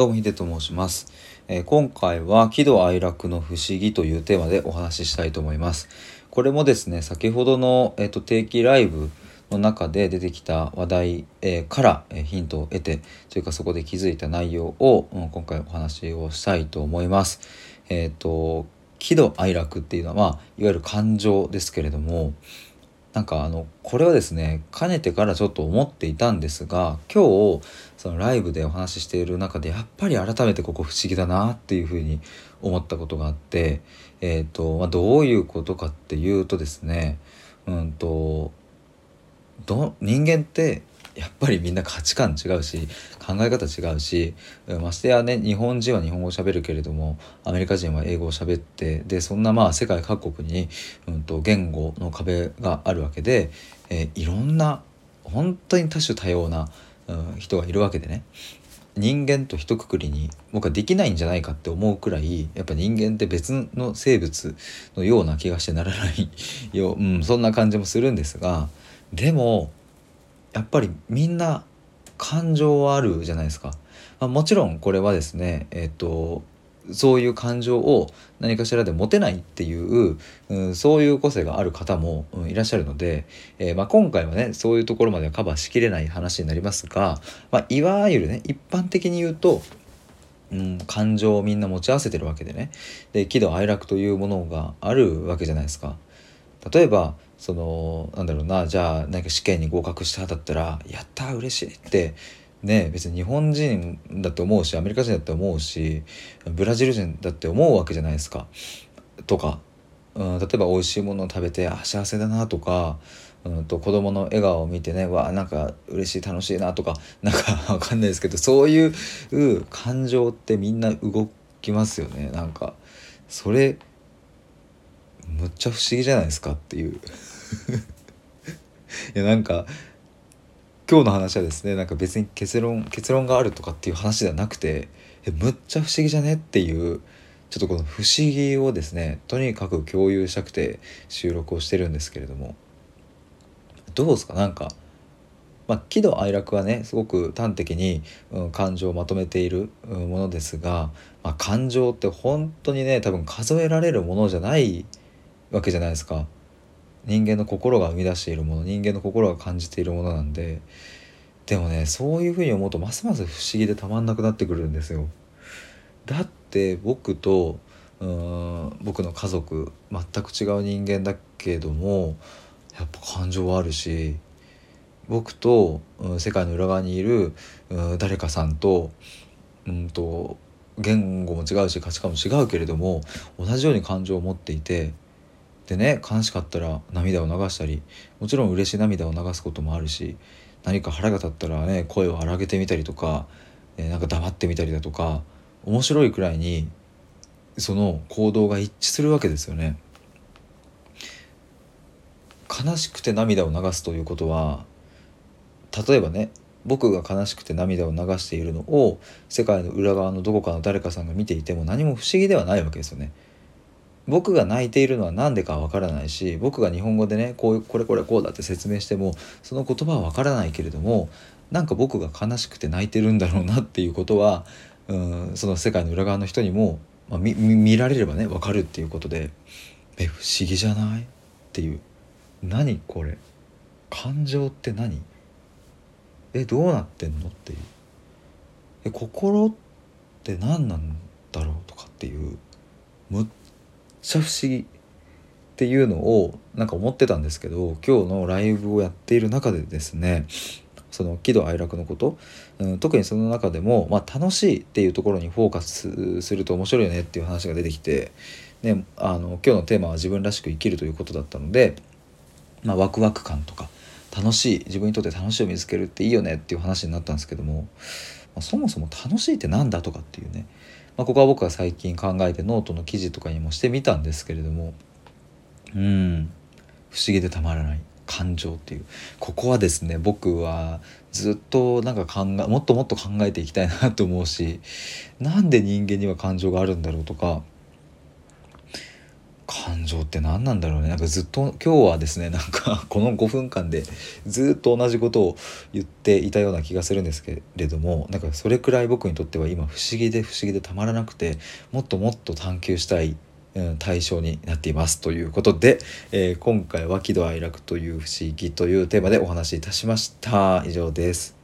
どうもヒデと申します、えー、今回は喜怒哀楽の不思議というテーマでお話ししたいと思います。これもですね先ほどの、えーと、定期ライブの中で出てきた話題、えー、から、えヒントを得てというかそこで気づいた内容を、うん、今回お話をしたいと思います。えっ、ー、と喜怒哀楽っていうのは、まあ、いわゆる感情ですけれどもなんかあのこれはですねかねてからちょっと思っていたんですが今日そのライブでお話ししている中でやっぱり改めてここ不思議だなっていうふうに思ったことがあって、えーとまあ、どういうことかっていうとですねうんとど人間ってやっぱりみんな価値観違うし考え方違うしましてやね日本人は日本語を喋るけれどもアメリカ人は英語を喋ってでそんなまあ世界各国に、うんと、言語の壁があるわけで、えー、いろんな本当に多種多様な、うん、人がいるわけでね。人間と一括りに僕はできないんじゃないかって思うくらいやっぱ人間って別の生物のような気がしてならないよ、うん、そんな感じもするんですがでもやっぱりみんな感情はあるじゃないですか。まあ、もちろんこれはですね、えっと、そういう感情を何かしらで持てないっていう、うん、そういう個性がある方も、うん、いらっしゃるので、えー、まあ、今回はねそういうところまではカバーしきれない話になりますが、まあ、いわゆるね一般的に言うと、うん、感情をみんな持ち合わせてるわけでねで喜怒哀楽というものがあるわけじゃないですか。例えばそのなんだろうなじゃあ何か試験に合格しただったら「やった嬉しい」ってね別に日本人だって思うしアメリカ人だって思うしブラジル人だって思うわけじゃないですか。とか、うん、例えば美味しいものを食べてあ幸せだなとか、うん、と子供の笑顔を見てねわなんか嬉しい楽しいなとか なんかわかんないですけどそういう感情ってみんな動きますよねなんかそれむっちゃ不思議じゃないですかっていう。いやなんか今日の話はですねなんか別に結論結論があるとかっていう話ではなくてえむっちゃ不思議じゃねっていうちょっとこの不思議をですねとにかく共有したくて収録をしてるんですけれども。どうですか？なんかまあ、喜怒哀楽はねすごく端的に、うん、感情をまとめている、ものですが、まあ、感情って本当にね多分数えられるものじゃないわけじゃないですか。人間の心が生み出しているもの人間の心が感じているものなんででもねそういうふうに思うとますます不思議でたまんなくなってくるんですよ。だって僕とうん僕の家族全く違う人間だけどもやっぱ感情はあるし僕と、うん、世界の裏側にいる、うん、誰かさんと,、うんと言語も違うし価値観も違うけれども同じように感情を持っていてでね悲しかったら涙を流したりもちろん嬉しい涙を流すこともあるし何か腹が立ったらね声を荒げてみたりとか、えー、なんか黙ってみたりだとか面白いくらいにその行動が一致するわけですよね。悲しくて涙を流すということは例えばね僕が悲しくて涙を流しているのを世界の裏側のどこかの誰かさんが見ていても何も不思議ではないわけですよね。僕が泣いているのは何でかわからないし僕が日本語でねこうこれこれこうだって説明してもその言葉はわからないけれどもなんか僕が悲しくて泣いてるんだろうなっていうことはうんその世界の裏側の人にも、まあ、見られればね分かるっていうことでえ不思議じゃないっていう。何これ？感情って何？えどうなってんのっていう。え心って何なんだろうとかっていうむっちゃ不思議っていうのをなんか思ってたんですけど今日のライブをやっている中でですねその喜怒哀楽のこと、うん、特にその中でも、まあ、楽しいっていうところにフォーカスすると面白いよねっていう話が出てきて、ね、あの今日のテーマは自分らしく生きるということだったので、まあ、ワクワク感とか楽しい自分にとって楽しいを見つけるっていいよねっていう話になったんですけども、まあ、そもそも楽しいって何だとかっていうねまあ、ここは僕は最近考えてノートの記事とかにもしてみたんですけれどもうん。不思議でたまらない。感情っていう。ここはですね僕はずっとなんか考えもっともっと考えていきたいなと思うしなんで人間には感情があるんだろうとか感情って何なんだろうねなんかずっと今日はですねなんかこの5分間でずっと同じことを言っていたような気がするんですけれどもなんかそれくらい僕にとっては今不思議で不思議でたまらなくてもっともっと探求したい、対象になっていますということで、えー、今回は喜怒哀楽という不思議というテーマでお話しいたしました以上です。